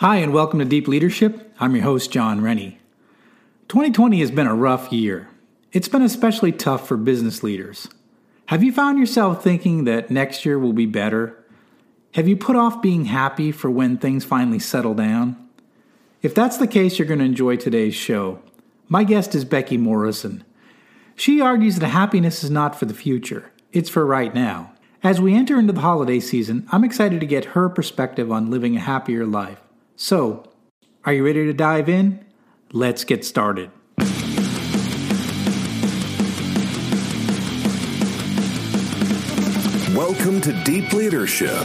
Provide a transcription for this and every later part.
Hi, and welcome to Deep Leadership. I'm your host, Jon Rennie. 2020 has been a rough year. It's been especially tough for business leaders. Have you found yourself thinking that next year will be better? Have you put off being happy for when things finally settle down? If that's the case, you're going to enjoy today's show. My guest is Becky Morrison. She argues that happiness is not for the future, it's for right now. As we enter into the holiday season, I'm excited to get her perspective on living a happier life. So, are you ready to dive in? Let's get started. Welcome to Deep Leadership.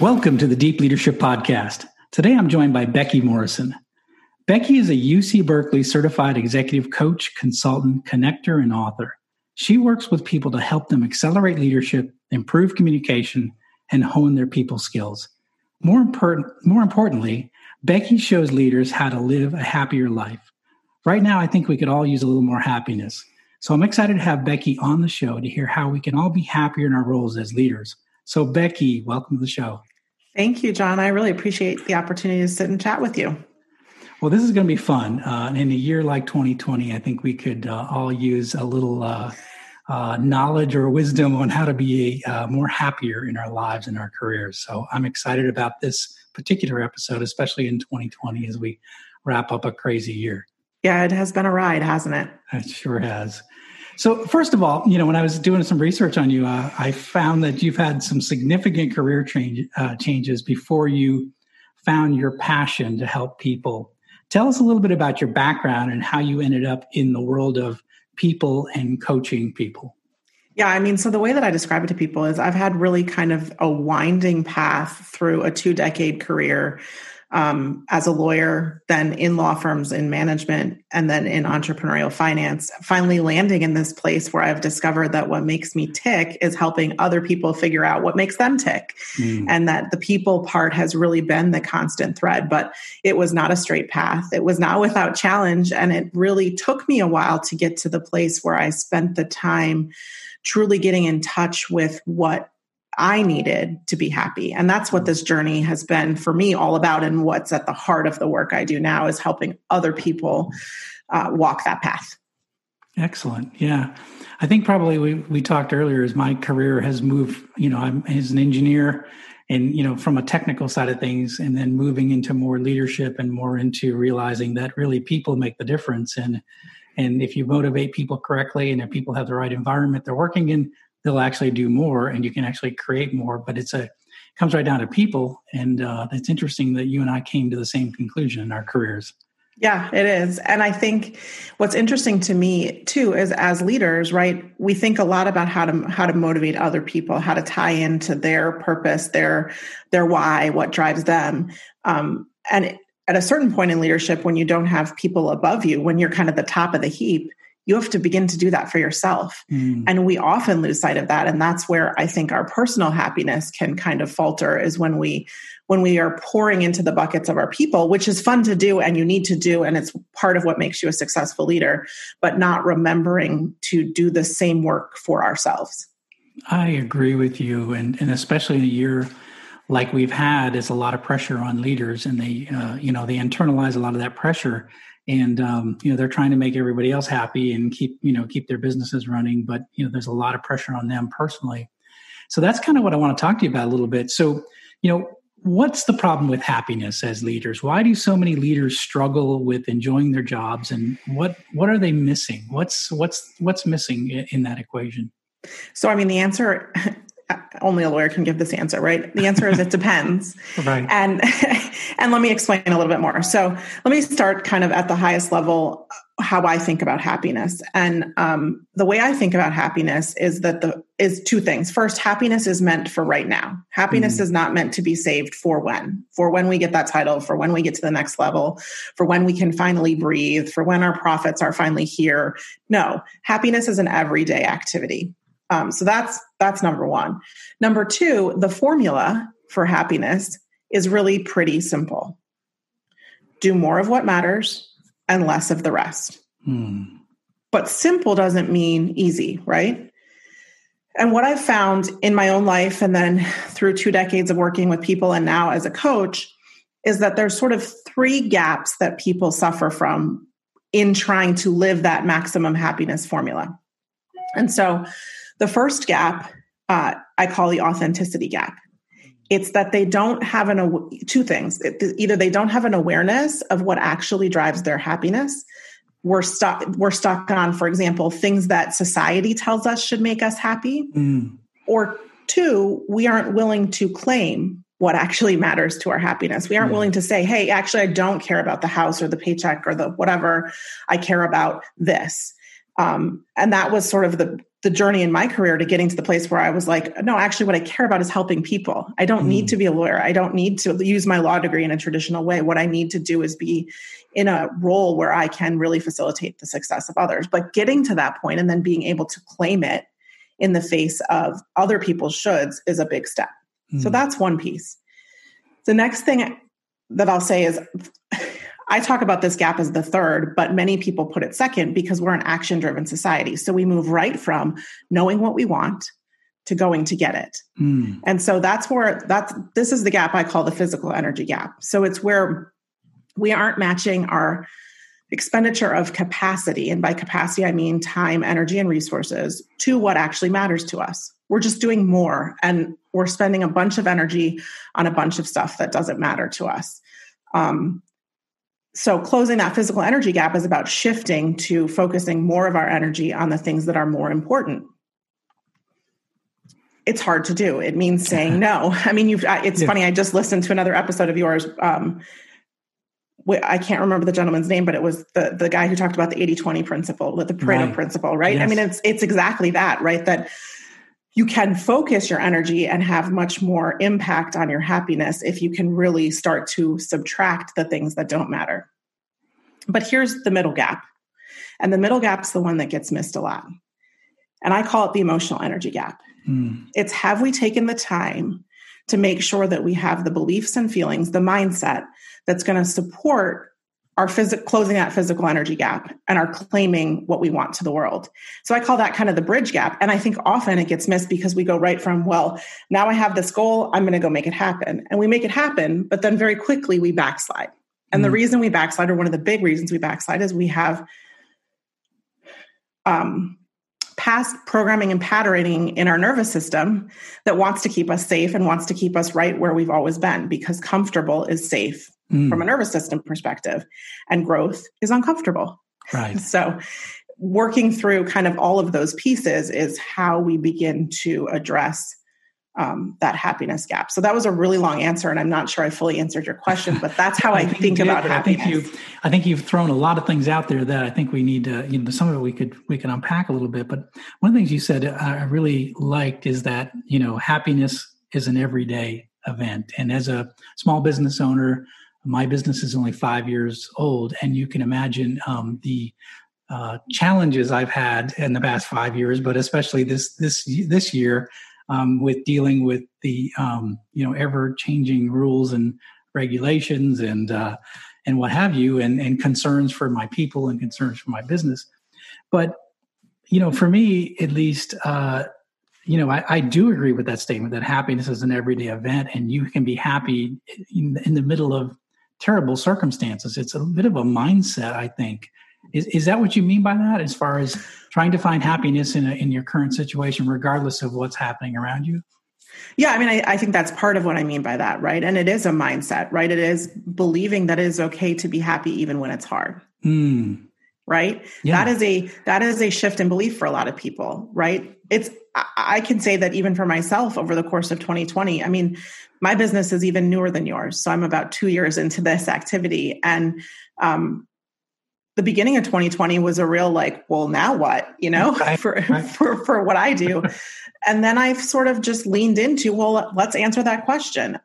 Welcome to the Deep Leadership Podcast. Today I'm joined by Becky Morrison. Becky is a UC Berkeley certified executive coach, consultant, connector, and author. She works with people to help them accelerate leadership, improve communication, and hone their people skills. More, important, more importantly, Becky shows leaders how to live a happier life. Right now, I think we could all use a little more happiness. So I'm excited to have Becky on the show to hear how we can all be happier in our roles as leaders. So, Becky, welcome to the show. Thank you, Jon. I really appreciate the opportunity to sit and chat with you. Well, this is going to be fun. Uh, in a year like 2020, I think we could uh, all use a little uh, uh knowledge or wisdom on how to be uh, more happier in our lives and our careers. So I'm excited about this particular episode, especially in 2020 as we wrap up a crazy year. Yeah, it has been a ride, hasn't it? It sure has. So, first of all, you know, when I was doing some research on you, uh, I found that you've had some significant career change, uh, changes before you found your passion to help people. Tell us a little bit about your background and how you ended up in the world of people and coaching people. Yeah, I mean, so the way that I describe it to people is I've had really kind of a winding path through a two decade career um, as a lawyer, then in law firms in management, and then in entrepreneurial finance, finally landing in this place where I've discovered that what makes me tick is helping other people figure out what makes them tick. Mm. And that the people part has really been the constant thread. But it was not a straight path, it was not without challenge. And it really took me a while to get to the place where I spent the time truly getting in touch with what I needed to be happy. And that's what this journey has been for me all about. And what's at the heart of the work I do now is helping other people uh, walk that path. Excellent. Yeah. I think probably we, we talked earlier is my career has moved, you know, I'm as an engineer and, you know, from a technical side of things and then moving into more leadership and more into realizing that really people make the difference. And, and if you motivate people correctly and if people have the right environment they're working in, they'll actually do more and you can actually create more but it's a comes right down to people. And uh, it's interesting that you and i came to the same conclusion in our careers. Yeah it is. And i think what's interesting to me too is as leaders right we think a lot about how to how to motivate other people how to tie into their purpose their their why what drives them. Um, and at a certain point in leadership when you don't have people above you when you're kind of the top of the heap you have to begin to do that for yourself. Mm. And we often lose sight of that. And that's where I think our personal happiness can kind of falter is when we when we are pouring into the buckets of our people, which is fun to do and you need to do, and it's part of what makes you a successful leader, but not remembering to do the same work for ourselves. I agree with you. And, and especially in a year like we've had, is a lot of pressure on leaders and they, uh, you know, they internalize a lot of that pressure and um, you know they're trying to make everybody else happy and keep you know keep their businesses running but you know there's a lot of pressure on them personally. So that's kind of what i want to talk to you about a little bit. So you know what's the problem with happiness as leaders? Why do so many leaders struggle with enjoying their jobs and what what are they missing? What's what's what's missing in that equation? So i mean the answer only a lawyer can give this answer, right? The answer is it depends. right. And and let me explain a little bit more. So let me start kind of at the highest level how I think about happiness. And um, the way I think about happiness is that the is two things. First, happiness is meant for right now. Happiness mm. is not meant to be saved for when, for when we get that title, for when we get to the next level, for when we can finally breathe, for when our profits are finally here. No, happiness is an everyday activity. Um, so that's that's number one. Number two, the formula for happiness is really pretty simple. Do more of what matters and less of the rest. Hmm. But simple doesn't mean easy, right? And what I've found in my own life and then through two decades of working with people and now as a coach is that there's sort of three gaps that people suffer from in trying to live that maximum happiness formula. And so the first gap uh, I call the authenticity gap. It's that they don't have an two things. Either they don't have an awareness of what actually drives their happiness. We're stuck. We're stuck on, for example, things that society tells us should make us happy, mm. or two, we aren't willing to claim what actually matters to our happiness. We aren't mm. willing to say, "Hey, actually, I don't care about the house or the paycheck or the whatever. I care about this." Um, and that was sort of the the journey in my career to getting to the place where I was like, no, actually, what I care about is helping people. I don't mm. need to be a lawyer. I don't need to use my law degree in a traditional way. What I need to do is be in a role where I can really facilitate the success of others. But getting to that point and then being able to claim it in the face of other people's shoulds is a big step. Mm. So that's one piece. The next thing that I'll say is I talk about this gap as the third, but many people put it second because we're an action driven society. So we move right from knowing what we want to going to get it. Mm. And so that's where that's this is the gap I call the physical energy gap. So it's where we aren't matching our expenditure of capacity and by capacity I mean time, energy and resources to what actually matters to us. We're just doing more and we're spending a bunch of energy on a bunch of stuff that doesn't matter to us. Um, so closing that physical energy gap is about shifting to focusing more of our energy on the things that are more important it's hard to do it means saying no i mean you've it's yeah. funny i just listened to another episode of yours um, I can't remember the gentleman's name, but it was the the guy who talked about the 80-20 principle, with the Pareto right. principle, right? Yes. I mean, it's it's exactly that, right? That you can focus your energy and have much more impact on your happiness if you can really start to subtract the things that don't matter. But here's the middle gap. And the middle gap's the one that gets missed a lot. And I call it the emotional energy gap. Mm. It's have we taken the time to make sure that we have the beliefs and feelings, the mindset that's going to support our physical closing that physical energy gap and are claiming what we want to the world. So I call that kind of the bridge gap. And I think often it gets missed because we go right from, well, now I have this goal, I'm going to go make it happen. And we make it happen, but then very quickly we backslide. And mm the reason we backslide, or one of the big reasons we backslide, is we have um, past programming and patterning in our nervous system that wants to keep us safe and wants to keep us right where we've always been because comfortable is safe mm. from a nervous system perspective and growth is uncomfortable right so working through kind of all of those pieces is how we begin to address um, that happiness gap. So that was a really long answer, and I'm not sure I fully answered your question, but that's how I, I think, think did, about happiness. I think you, I think you've thrown a lot of things out there that I think we need to, you know, some of it we could we can unpack a little bit. But one of the things you said I really liked is that you know happiness is an everyday event, and as a small business owner, my business is only five years old, and you can imagine um, the uh, challenges I've had in the past five years, but especially this this this year um, with dealing with the um, you know ever changing rules and regulations and uh, and what have you, and, and concerns for my people and concerns for my business. But you know, for me at least, uh, you know, I, I, do agree with that statement that happiness is an everyday event, and you can be happy in, in the middle of terrible circumstances. It's a bit of a mindset, I think. Is, is that what you mean by that, as far as trying to find happiness in, a, in your current situation, regardless of what's happening around you? Yeah, I mean, I, I, think that's part of what I mean by that, right? And it is a mindset, right? It is believing that it is okay to be happy even when it's hard. Mm. Right. Yeah. That is a that is a shift in belief for a lot of people, right? It's I can say that even for myself over the course of 2020. I mean, my business is even newer than yours, so I'm about two years into this activity, and um, the beginning of 2020 was a real like, well, now what? You know, for for for what I do. And then I've sort of just leaned into, well, let's answer that question.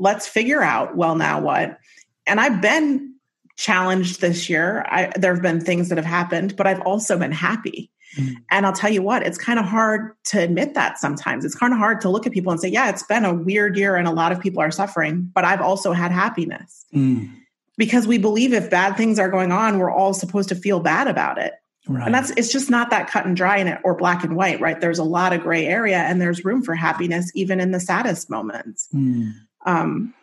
Let's figure out, well, now what? And I've been challenged this year. I, there have been things that have happened, but I've also been happy. Mm. And I'll tell you what, it's kind of hard to admit that sometimes. It's kind of hard to look at people and say, yeah, it's been a weird year and a lot of people are suffering, but I've also had happiness. Mm. Because we believe if bad things are going on, we're all supposed to feel bad about it. Right. And that's it's just not that cut and dry in it or black and white, right? There's a lot of gray area and there's room for happiness even in the saddest moments. Mm. Um,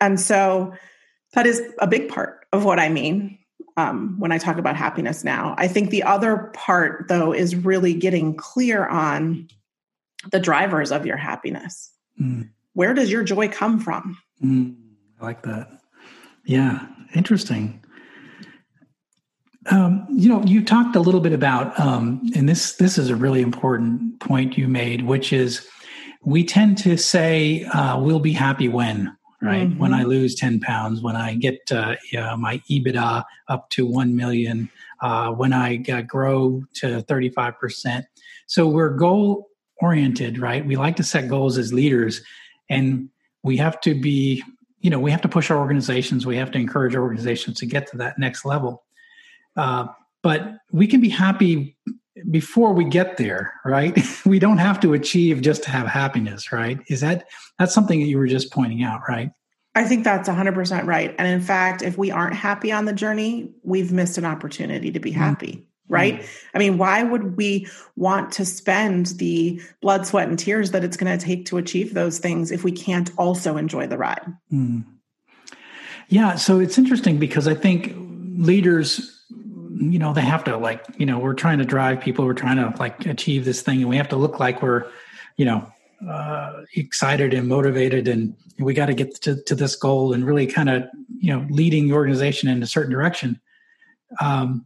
and so that is a big part of what I mean um, when I talk about happiness now. I think the other part, though, is really getting clear on the drivers of your happiness. Mm. Where does your joy come from? Mm. I like that. Yeah, interesting. Um, you know, you talked a little bit about, um, and this this is a really important point you made, which is we tend to say uh, we'll be happy when, right? Mm-hmm. When I lose ten pounds, when I get uh, my EBITDA up to one million, uh, when I grow to thirty five percent. So we're goal oriented, right? We like to set goals as leaders, and we have to be, you know, we have to push our organizations. We have to encourage our organizations to get to that next level uh, but we can be happy before we get there, right? we don't have to achieve just to have happiness, right? Is that that's something that you were just pointing out, right? I think that's 100% right. And in fact, if we aren't happy on the journey, we've missed an opportunity to be mm-hmm. Happy. Mm-hmm right? I mean, why would we want to spend the blood, sweat, and tears that it's going to take to achieve those things if we can't also enjoy the ride? Mm. Yeah, so it's interesting because I think leaders you know they have to like you know we're trying to drive people we're trying to like achieve this thing and we have to look like we're you know uh, excited and motivated and we got to get to, to this goal and really kind of you know leading the organization in a certain direction um,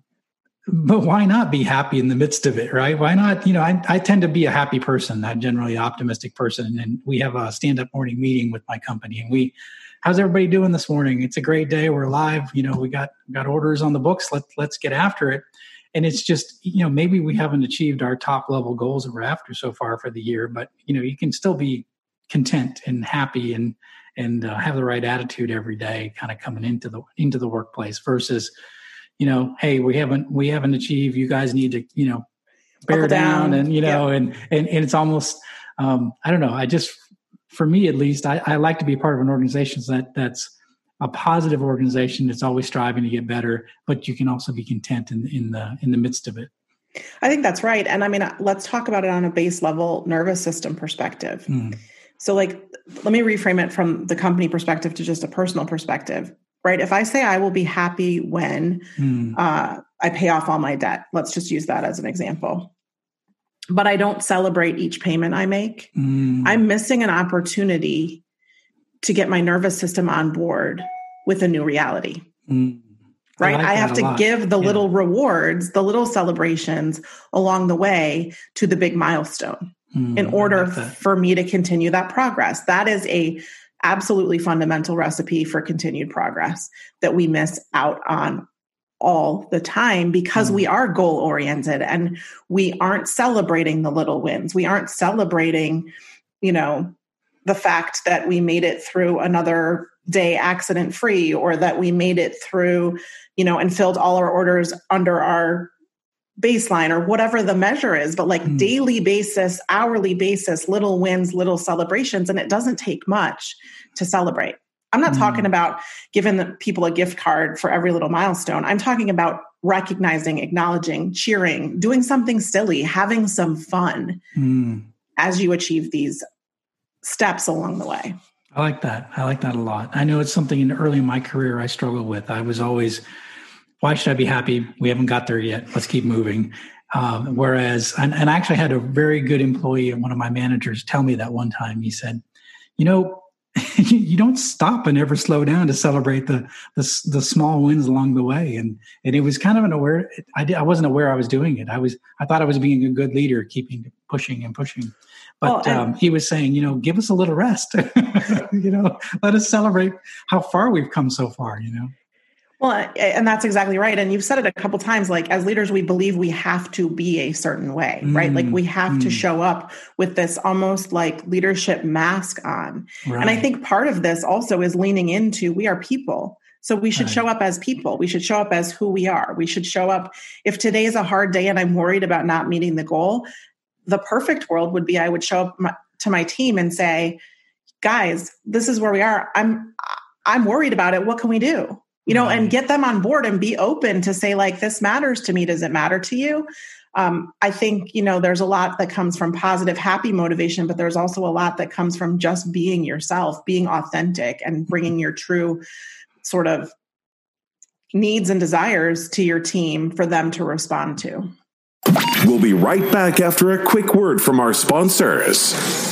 but why not be happy in the midst of it right why not you know I, I tend to be a happy person not generally optimistic person and we have a stand-up morning meeting with my company and we how's everybody doing this morning? It's a great day. We're live. You know, we got got orders on the books. Let let's get after it. And it's just you know maybe we haven't achieved our top level goals that we're after so far for the year, but you know you can still be content and happy and and uh, have the right attitude every day, kind of coming into the into the workplace versus you know hey we haven't we haven't achieved. You guys need to you know bear down. down. and you know yeah. and, and and it's almost um, I don't know. I just for me at least, I, I like to be part of an organization that that's a positive organization that's always striving to get better, but you can also be content in, in the in the midst of it. I think that's right. And I mean, let's talk about it on a base level nervous system perspective. Mm. So, like, let me reframe it from the company perspective to just a personal perspective, right? If I say I will be happy when mm. uh, I pay off all my debt, let's just use that as an example but I don't celebrate each payment I make, mm. I'm missing an opportunity to get my nervous system on board with a new reality. Mm. Right. I, like I have to give the yeah. little rewards, the little celebrations along the way to the big milestone mm, in order like for me to continue that progress. That is a absolutely fundamental recipe for continued progress that we miss out on all the time because mm. we are goal oriented and we aren't celebrating the little wins. We aren't celebrating, you know, the fact that we made it through another day accident free or that we made it through, you know, and filled all our orders under our baseline or whatever the measure is, but like mm. daily basis, hourly basis, little wins, little celebrations. And it doesn't take much to celebrate. I'm not mm. talking about giving people a gift card for every little milestone. I'm talking about recognizing, acknowledging, cheering, doing something silly, having some fun mm. as you achieve these steps along the way. I like that. I like that a lot. I know it's something in early in my career I struggled with. I was always, why should I be happy? We haven't got there yet. Let's keep moving. Um, whereas, and, and I actually had a very good employee and one of my managers tell me that one time. He said, you know, you don't stop and ever slow down to celebrate the, the, the small wins along the way. And and it was kind of an aware. I did, I wasn't aware I was doing it. I was I thought I was being a good leader, keeping pushing and pushing. But well, um, he was saying, you know, give us a little rest. you know, let us celebrate how far we've come so far. You know. Well, and that's exactly right. And you've said it a couple times like, as leaders, we believe we have to be a certain way, mm, right? Like, we have mm. to show up with this almost like leadership mask on. Right. And I think part of this also is leaning into we are people. So we should right. show up as people. We should show up as who we are. We should show up. If today is a hard day and I'm worried about not meeting the goal, the perfect world would be I would show up my, to my team and say, guys, this is where we are. I'm, I'm worried about it. What can we do? You know, right. and get them on board and be open to say, like, this matters to me. Does it matter to you? Um, I think, you know, there's a lot that comes from positive, happy motivation, but there's also a lot that comes from just being yourself, being authentic, and bringing your true sort of needs and desires to your team for them to respond to. We'll be right back after a quick word from our sponsors.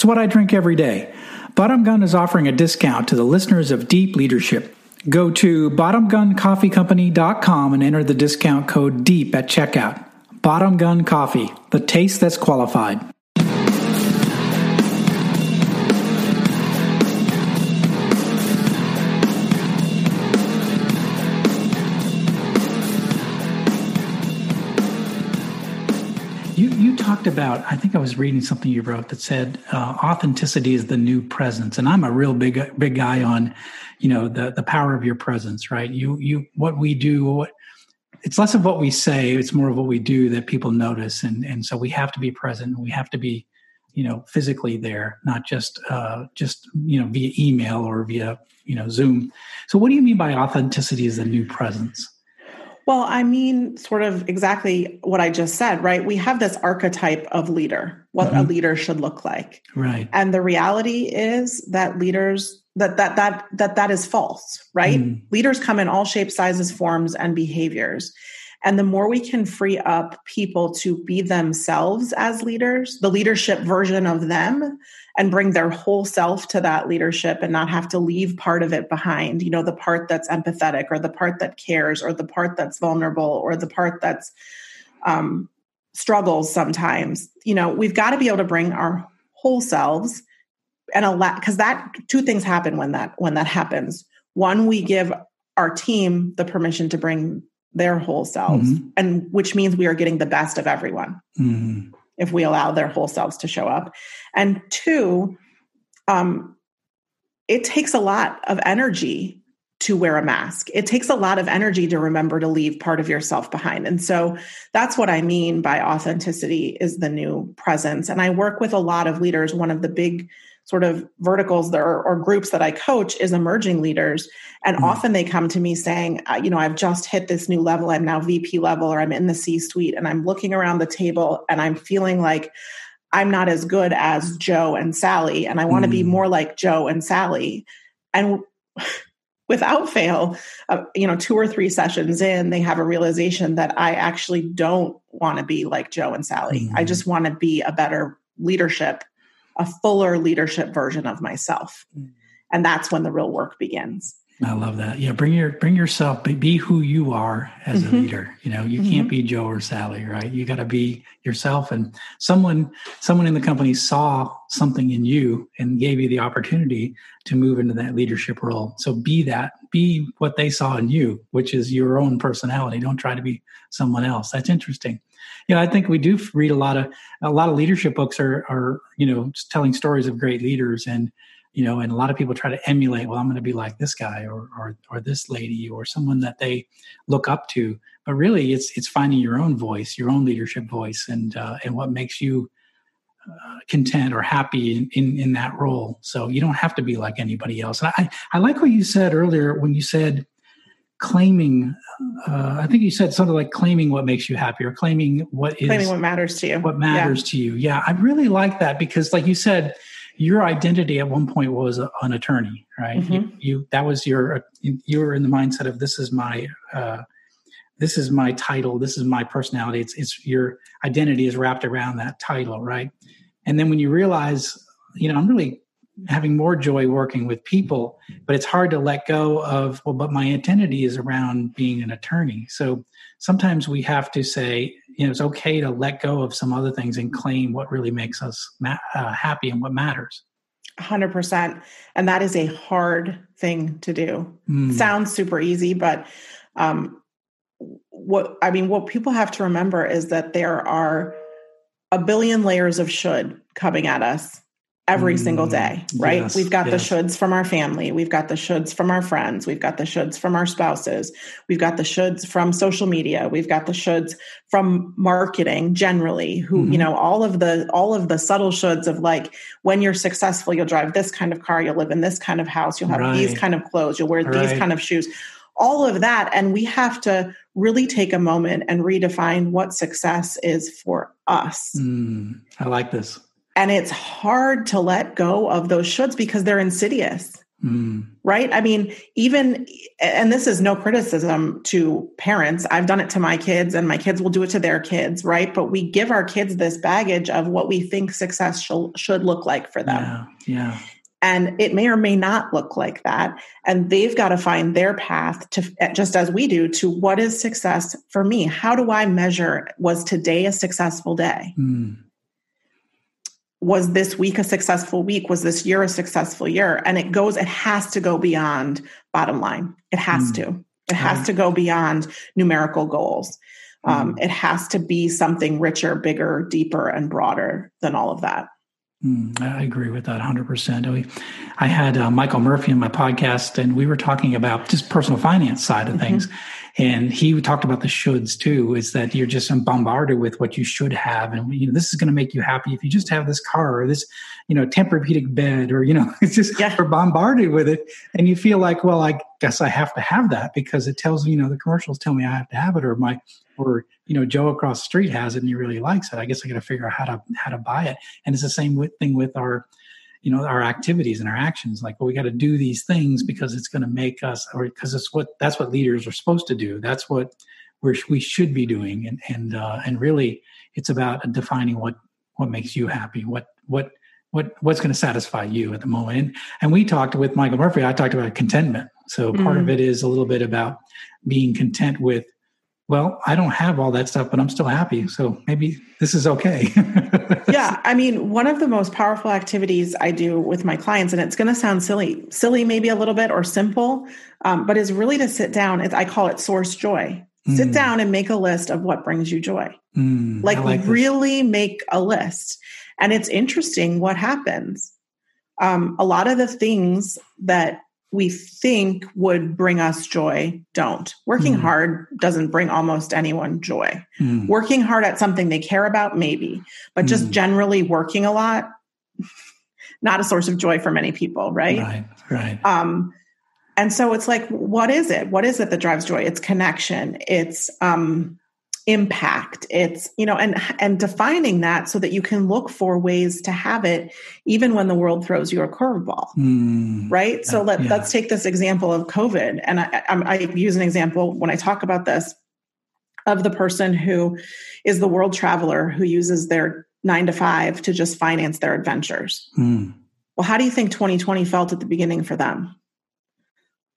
It's what I drink every day. Bottom Gun is offering a discount to the listeners of Deep Leadership. Go to bottomguncoffeecompany.com and enter the discount code DEEP at checkout. Bottom Gun Coffee, the taste that's qualified. Talked about, I think I was reading something you wrote that said uh, authenticity is the new presence, and I'm a real big big guy on, you know, the the power of your presence, right? You you what we do, what it's less of what we say, it's more of what we do that people notice, and and so we have to be present, we have to be, you know, physically there, not just uh, just you know via email or via you know Zoom. So, what do you mean by authenticity is the new presence? Well, I mean, sort of exactly what I just said, right? We have this archetype of leader, what mm-hmm. a leader should look like. Right. And the reality is that leaders that that that that that is false, right? Mm. Leaders come in all shapes, sizes, forms and behaviors. And the more we can free up people to be themselves as leaders, the leadership version of them, and bring their whole self to that leadership and not have to leave part of it behind, you know, the part that's empathetic or the part that cares or the part that's vulnerable or the part that's um, struggles sometimes. You know, we've got to be able to bring our whole selves and a lot because that two things happen when that when that happens. One, we give our team the permission to bring their whole selves mm-hmm. and which means we are getting the best of everyone mm-hmm. if we allow their whole selves to show up. And two um, it takes a lot of energy to wear a mask. It takes a lot of energy to remember to leave part of yourself behind. And so that's what i mean by authenticity is the new presence. And i work with a lot of leaders. One of the big sort of verticals there or groups that I coach is emerging leaders. And mm-hmm. often they come to me saying, uh, you know, I've just hit this new level. I'm now VP level or I'm in the C suite and I'm looking around the table and I'm feeling like I'm not as good as Joe and Sally, and I want to mm. be more like Joe and Sally. And without fail, uh, you know, two or three sessions in, they have a realization that I actually don't want to be like Joe and Sally. Mm. I just want to be a better leadership, a fuller leadership version of myself. Mm. And that's when the real work begins. I love that. Yeah, bring your bring yourself. Be who you are as mm-hmm. a leader. You know, you mm-hmm. can't be Joe or Sally, right? You got to be yourself. And someone someone in the company saw something in you and gave you the opportunity to move into that leadership role. So be that. Be what they saw in you, which is your own personality. Don't try to be someone else. That's interesting. You know, I think we do read a lot of a lot of leadership books are are you know telling stories of great leaders and you know and a lot of people try to emulate well i'm going to be like this guy or, or or this lady or someone that they look up to. But really it's it's finding your own voice your own leadership voice and uh, and what makes you uh, content or happy in, in, in that role. So you don't have to be like anybody else. And i i like what you said earlier when you said claiming uh, i think you said something like claiming what makes you happy or claiming what is claiming what matters to you what matters yeah. to you yeah i really like that because like you said your identity at one point was a, an attorney, right? Mm-hmm. You, you, that was your you were in the mindset of this is my uh, this is my title, this is my personality. It's it's your identity is wrapped around that title, right? And then when you realize, you know, I'm really having more joy working with people, but it's hard to let go of well, but my identity is around being an attorney. So sometimes we have to say, you know, it's okay to let go of some other things and claim what really makes us ma- uh, happy and what matters. 100%. And that is a hard thing to do. Mm. Sounds super easy, but um, what I mean, what people have to remember is that there are a billion layers of should coming at us every mm, single day, right? Yes, we've got yes. the shoulds from our family. We've got the shoulds from our friends. We've got the shoulds from our spouses. We've got the shoulds from social media. We've got the shoulds from marketing generally, who, mm-hmm. you know, all of the, all of the subtle shoulds of like, when you're successful, you'll drive this kind of car, you'll live in this kind of house, you'll have right. these kind of clothes, you'll wear right. these kind of shoes, all of that. And we have to really take a moment and redefine what success is for us. Mm, I like this and it's hard to let go of those shoulds because they're insidious. Mm. Right. I mean, even, and this is no criticism to parents. I've done it to my kids and my kids will do it to their kids. Right. But we give our kids this baggage of what we think success should, should look like for them. Yeah. yeah. And it may or may not look like that. And they've got to find their path to, just as we do, to what is success for me? How do I measure, was today a successful day? Mm was this week a successful week? Was this year a successful year? And it goes, it has to go beyond bottom line. It has mm. to. It has right. to go beyond numerical goals. Um, mm. It has to be something richer, bigger, deeper, and broader than all of that. Mm, I agree with that 100%. I had uh, Michael Murphy on my podcast, and we were talking about just personal finance side of mm-hmm. things. And he talked about the shoulds too, is that you're just bombarded with what you should have. And, you know, this is going to make you happy if you just have this car or this, you know, Tempur-Pedic bed or, you know, it's just, yeah. we're bombarded with it. And you feel like, well, I guess I have to have that because it tells me, you know, the commercials tell me I have to have it or my, or, you know, Joe across the street has it and he really likes it. I guess I got to figure out how to, how to buy it. And it's the same with, thing with our, you know our activities and our actions like well we got to do these things because it's going to make us or because it's what that's what leaders are supposed to do. That's what we're, we should be doing. And and uh, and really it's about defining what what makes you happy what what what what's going to satisfy you at the moment. And, and we talked with michael murphy i talked about contentment. So part mm. of it is a little bit about being content with well, I don't have all that stuff, but I'm still happy. So maybe this is okay. yeah. I mean, one of the most powerful activities I do with my clients, and it's going to sound silly, silly maybe a little bit or simple, um, but is really to sit down. I call it source joy. Mm. Sit down and make a list of what brings you joy. Mm, like, like really make a list. And it's interesting what happens. Um, a lot of the things that we think would bring us joy don't. Working mm. hard doesn't bring almost anyone joy. Mm. Working hard at something they care about, maybe, but just mm. generally working a lot, not a source of joy for many people, right? Right, right. Um, and so it's like, what is it? What is it that drives joy? It's connection. It's um, impact. It's you know and and defining that so that you can look for ways to have it even when the world throws you a curveball mm, right? So let, yeah. let's take this example of covid. And I, I, I use an example when i talk about this of the person who is the world traveler who uses their nine to five to just finance their adventures. Mm. well how do you think 2020 felt at the beginning for them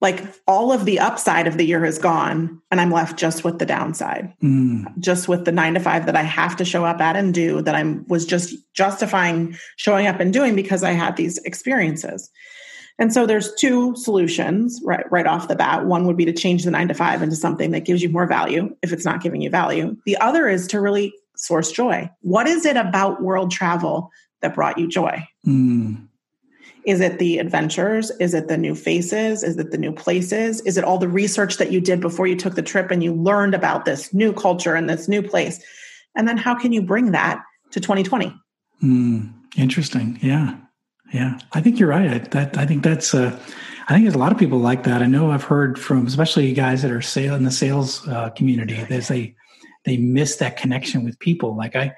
like all of the upside of the year is gone and i'm left just with the downside. Mm. just with the 9 to 5 that i have to show up at and do that i'm was just justifying showing up and doing because i had these experiences. And so there's two solutions right right off the bat. One would be to change the 9 to 5 into something that gives you more value if it's not giving you value. The other is to really source joy. What is it about world travel that brought you joy? Mm. Is it the adventures? Is it the new faces? Is it the new places? Is it all the research that you did before you took the trip and you learned about this new culture and this new place? And then how can you bring that to 2020? Mm, interesting. Yeah. Yeah. I think you're right. I, that, I think that's, uh, I think there's a lot of people like that. I know I've heard from, especially guys that are sale in the sales uh, community, a, they miss that connection with people. Like I,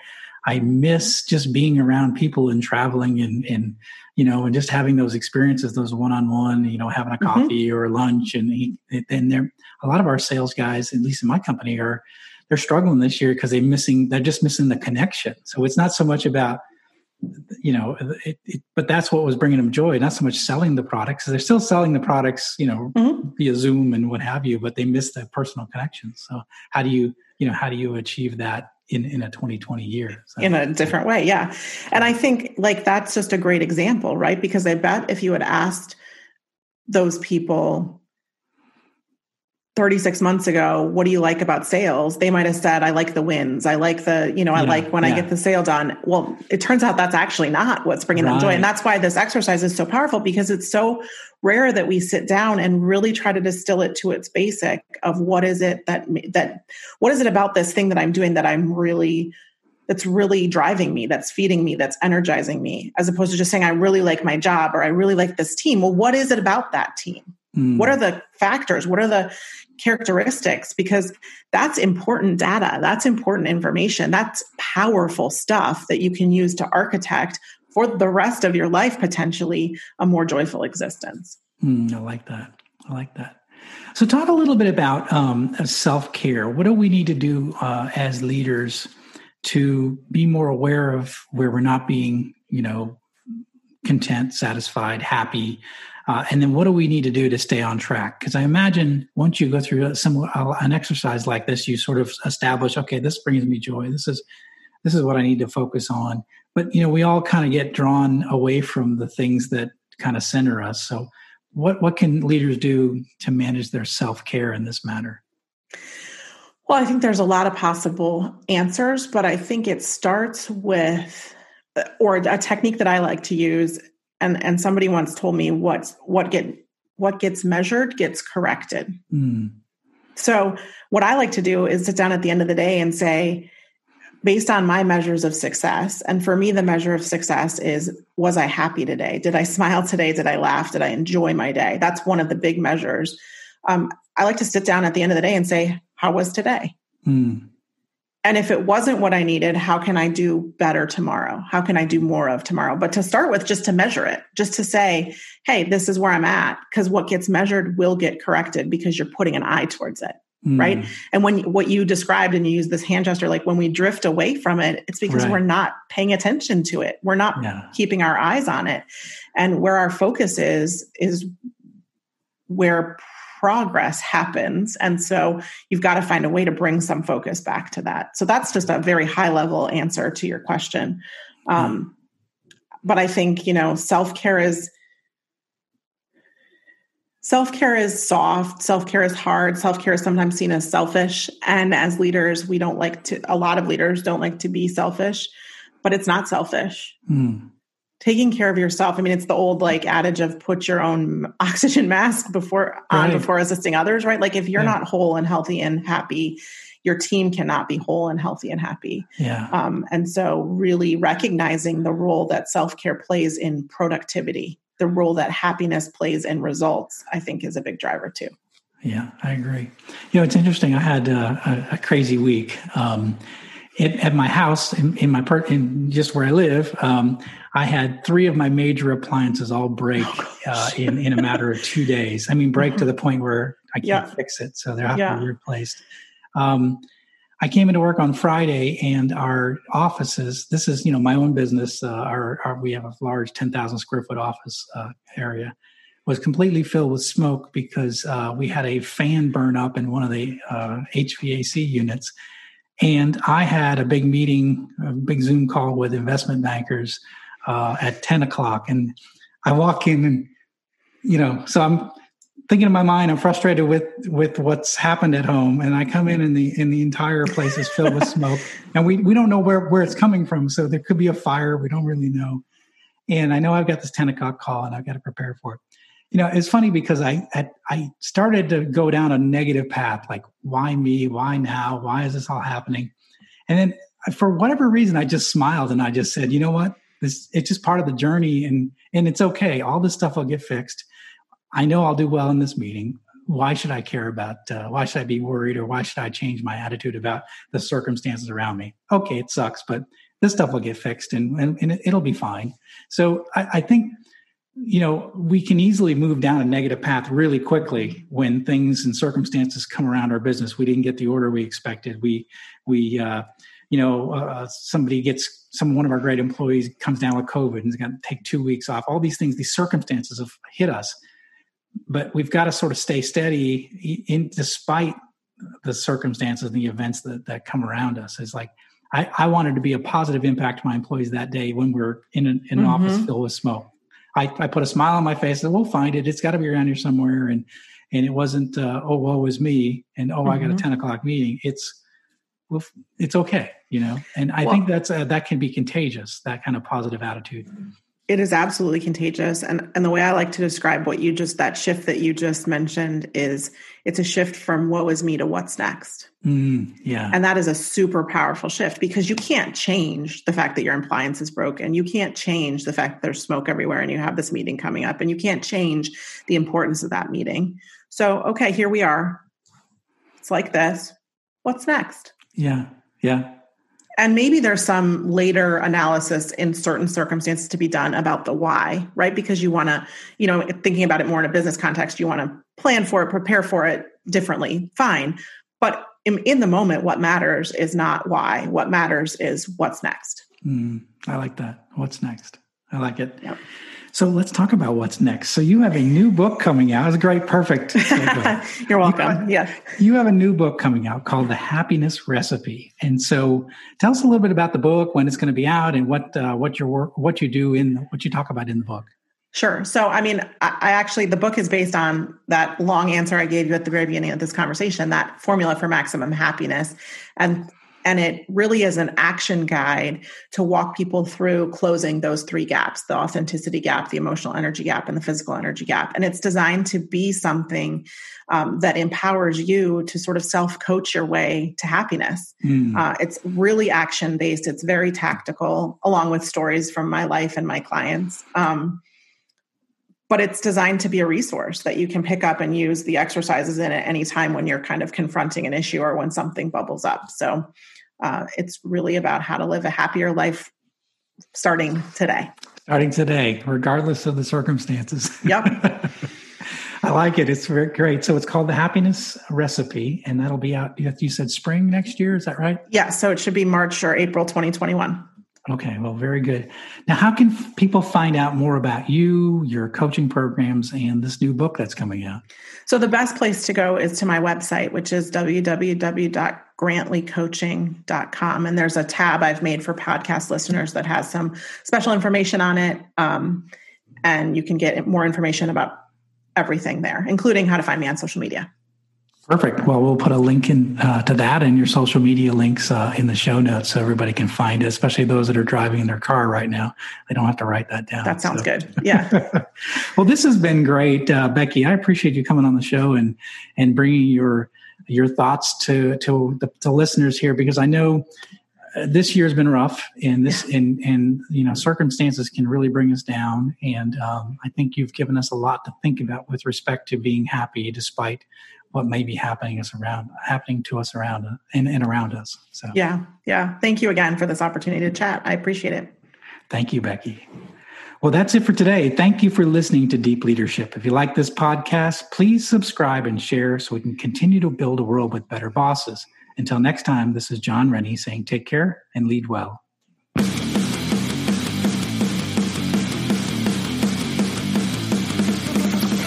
I miss just being around people and traveling and, and you know, and just having those experiences, those one-on-one, you know, having a mm-hmm. coffee mm-hmm. or lunch, and he, and there, a lot of our sales guys, at least in my company, are they're struggling this year because they're missing, they're just missing the connection. So it's not so much about, you know, it, it, but that's what was bringing them joy, not so much selling the products. They're still selling the products, you know, mm-hmm. via Zoom and what have you, but they miss the personal connection. So how do you, you know, how do you achieve that in in a 2020 year so. in a different way yeah and i think like that's just a great example right because i bet if you had asked those people 36 months ago what do you like about sales? They might have said i like the wins. I like the you know i like when yeah. i get the sale done. Well it turns out that's actually not what's bringing right. them joy. And that's why this exercise is so powerful because it's so rare that we sit down and really try to distill it to its basic of what is it that that what is it about this thing that i'm doing that i'm really that's really driving me that's feeding me that's energizing me as opposed to just saying i really like my job or i really like this team. Well what is it about that team mm. what are the factors? What are the characteristics? Because that's important data. That's important information. That's powerful stuff that you can use to architect for the rest of your life potentially a more joyful existence. Mm, i like that. I like that. So talk a little bit about um, self-care. What do we need to do uh, as leaders to be more aware of where we're not being you know content satisfied happy uh, and then what do we need to do to stay on track? Because I imagine once you go through some uh, an exercise like this, you sort of establish, okay, this brings me joy. This is this is what I need to focus on. But you know, we all kind of get drawn away from the things that kind of center us. So, what what can leaders do to manage their self care in this matter? Well, I think there's a lot of possible answers, but I think it starts with, or a technique that I like to use and and somebody once told me what what get what gets measured gets corrected. Mm. So what I like to do is sit down at the end of the day and say, based on my measures of success, and for me, the measure of success is was I happy today? Did I smile today? Did I laugh? Did I enjoy my day? That's one of the big measures. Um, I like to sit down at the end of the day and say, how was today? Mm. And if it wasn't what I needed, how can I do better tomorrow? How can I do more of tomorrow? But to start with, just to measure it, just to say, hey, this is where I'm at. Because what gets measured will get corrected because you're putting an eye towards it. Mm. Right. And when what you described and you use this hand gesture, like when we drift away from it, it's because right. we're not paying attention to it. We're not yeah. keeping our eyes on it. And where our focus is, is where progress happens. And so you've got to find a way to bring some focus back to that. So that's just a very high level answer to your question. Um, but I think, you know, self care is. Self care is soft. Self care is hard. Self care is sometimes seen as selfish. And as leaders, we don't like to, a lot of leaders don't like to be selfish, but it's not selfish. Mm taking care of yourself. I mean, it's the old like adage of put your own oxygen mask before on before assisting others, right? Like if you're yeah. not whole and healthy and happy, your team cannot be whole and healthy and happy. Yeah. Um, and so really recognizing the role that self-care plays in productivity, the role that happiness plays in results, I think is a big driver too. Yeah, I agree. You know, it's interesting. I had uh, a, a, crazy week. Um, it, at my house, in, in my per, in just where I live, um, I had three of my major appliances all break oh, uh, in in a matter of two days. I mean, break to mm-hmm. the point where I can't yeah. fix it, so they're have yeah. to be replaced. Um, I came into work on Friday, and our offices. This is you know my own business. Uh, our, our, we have a large ten thousand square foot office uh, area was completely filled with smoke because uh, we had a fan burn up in one of the uh, HVAC units. And I had a big meeting, a big Zoom call with investment bankers uh, at 10 o'clock. And I walk in and, you know, so I'm thinking in my mind, I'm frustrated with, with what's happened at home. And I come in and the, and the entire place is filled with smoke and we, we don't know where, where it's coming from. So there could be a fire. We don't really know. And I know I've got this 10 o'clock call and I've got to prepare for it you know it's funny because I, I, I started to go down a negative path like why me? Why now? Why is this all happening? And then uh, for whatever reason i just smiled and i just said you know what? This it's just part of the journey and and it's okay. All this stuff will get fixed. I know i'll do well in this meeting. Why should i care about uh, why should i be worried or why should i change my attitude about the circumstances around me? Okay it sucks but this stuff will get fixed and, and, and it'll be fine. So I, I think you know, we can easily move down a negative path really quickly when things and circumstances come around our business. We didn't get the order we expected. We, we, uh, you know, uh, somebody gets some one of our great employees comes down with COVID and is going to take two weeks off. All these things, these circumstances have hit us, but we've got to sort of stay steady in despite the circumstances and the events that that come around us. It's like I, I wanted to be a positive impact to my employees that day when we're in an, in an mm-hmm. office filled with smoke I, I put a smile on my face and we'll find it. It's got to be around here somewhere. And and it wasn't uh, oh woe is me and oh mm-hmm. I got a mm-hmm. ten o'clock meeting. It's well, it's okay, you know. And I well, think that's uh, that can be contagious. That kind of positive attitude. It is absolutely contagious. And and the way I like to describe what you just that shift that you just mentioned is it's a shift from what was me to what's next. Mm, yeah. And that is a super powerful shift because you can't change the fact that your appliance is broken. You can't change the fact that there's smoke everywhere and you have this meeting coming up and you can't change the importance of that meeting. So, okay, here we are. It's like this. What's next? Yeah. Yeah and maybe there's some later analysis in certain circumstances to be done about the why right? Because you want to you know thinking about it more in a business context you want to plan for it prepare for it differently fine. But in, in the moment what matters is not why what matters is what's next. Mm, i like that. What's next? I like it. Yep. So let's talk about what's next. So you have a new book coming out. It's great, perfect. You're welcome. You yes. You have a new book coming out called The Happiness Recipe. And so tell us a little bit about the book, when it's going to be out, and what uh, what your work, what you do in what you talk about in the book. Sure. So, I mean, I, I actually, the book is based on that long answer I gave you at the very beginning of this conversation, that formula for maximum happiness. And and it really is an action guide to walk people through closing those three gaps the authenticity gap, the emotional energy gap, and the physical energy gap. And it's designed to be something um, that empowers you to sort of self coach your way to happiness. Mm. Uh, it's really action based, it's very tactical, along with stories from my life and my clients. Um, but it's designed to be a resource that you can pick up and use the exercises in at any time when you're kind of confronting an issue or when something bubbles up. So uh, it's really about how to live a happier life starting today. Starting today, regardless of the circumstances. Yep. I like it. It's very great. So it's called the Happiness Recipe, and that'll be out. You said spring next year. Is that right? Yeah. So it should be March or April 2021. Okay, well, very good. Now, how can people find out more about you, your coaching programs, and this new book that's coming out? So, the best place to go is to my website, which is www.grantleycoaching.com. And there's a tab I've made for podcast listeners that has some special information on it. Um, and you can get more information about everything there, including how to find me on social media. Perfect. Well, we'll put a link in uh, to that and your social media links uh, in the show notes so everybody can find it, especially those that are driving in their car right now. They don't have to write that down. That sounds so. good. Yeah. well, this has been great, uh, Becky. I appreciate you coming on the show and and bringing your your thoughts to to the to listeners here because I know uh, this year's been rough and this and and you know circumstances can really bring us down and um, i think you've given us a lot to think about with respect to being happy despite what may be happening us around happening to us around uh, and, and around us. So yeah, yeah. Thank you again for this opportunity to chat. I appreciate it. Thank you, Becky. Well, that's it for today. Thank you for listening to Deep Leadership. If you like this podcast, please subscribe and share so we can continue to build a world with better bosses. Until next time, this is Jon Rennie saying take care and lead well.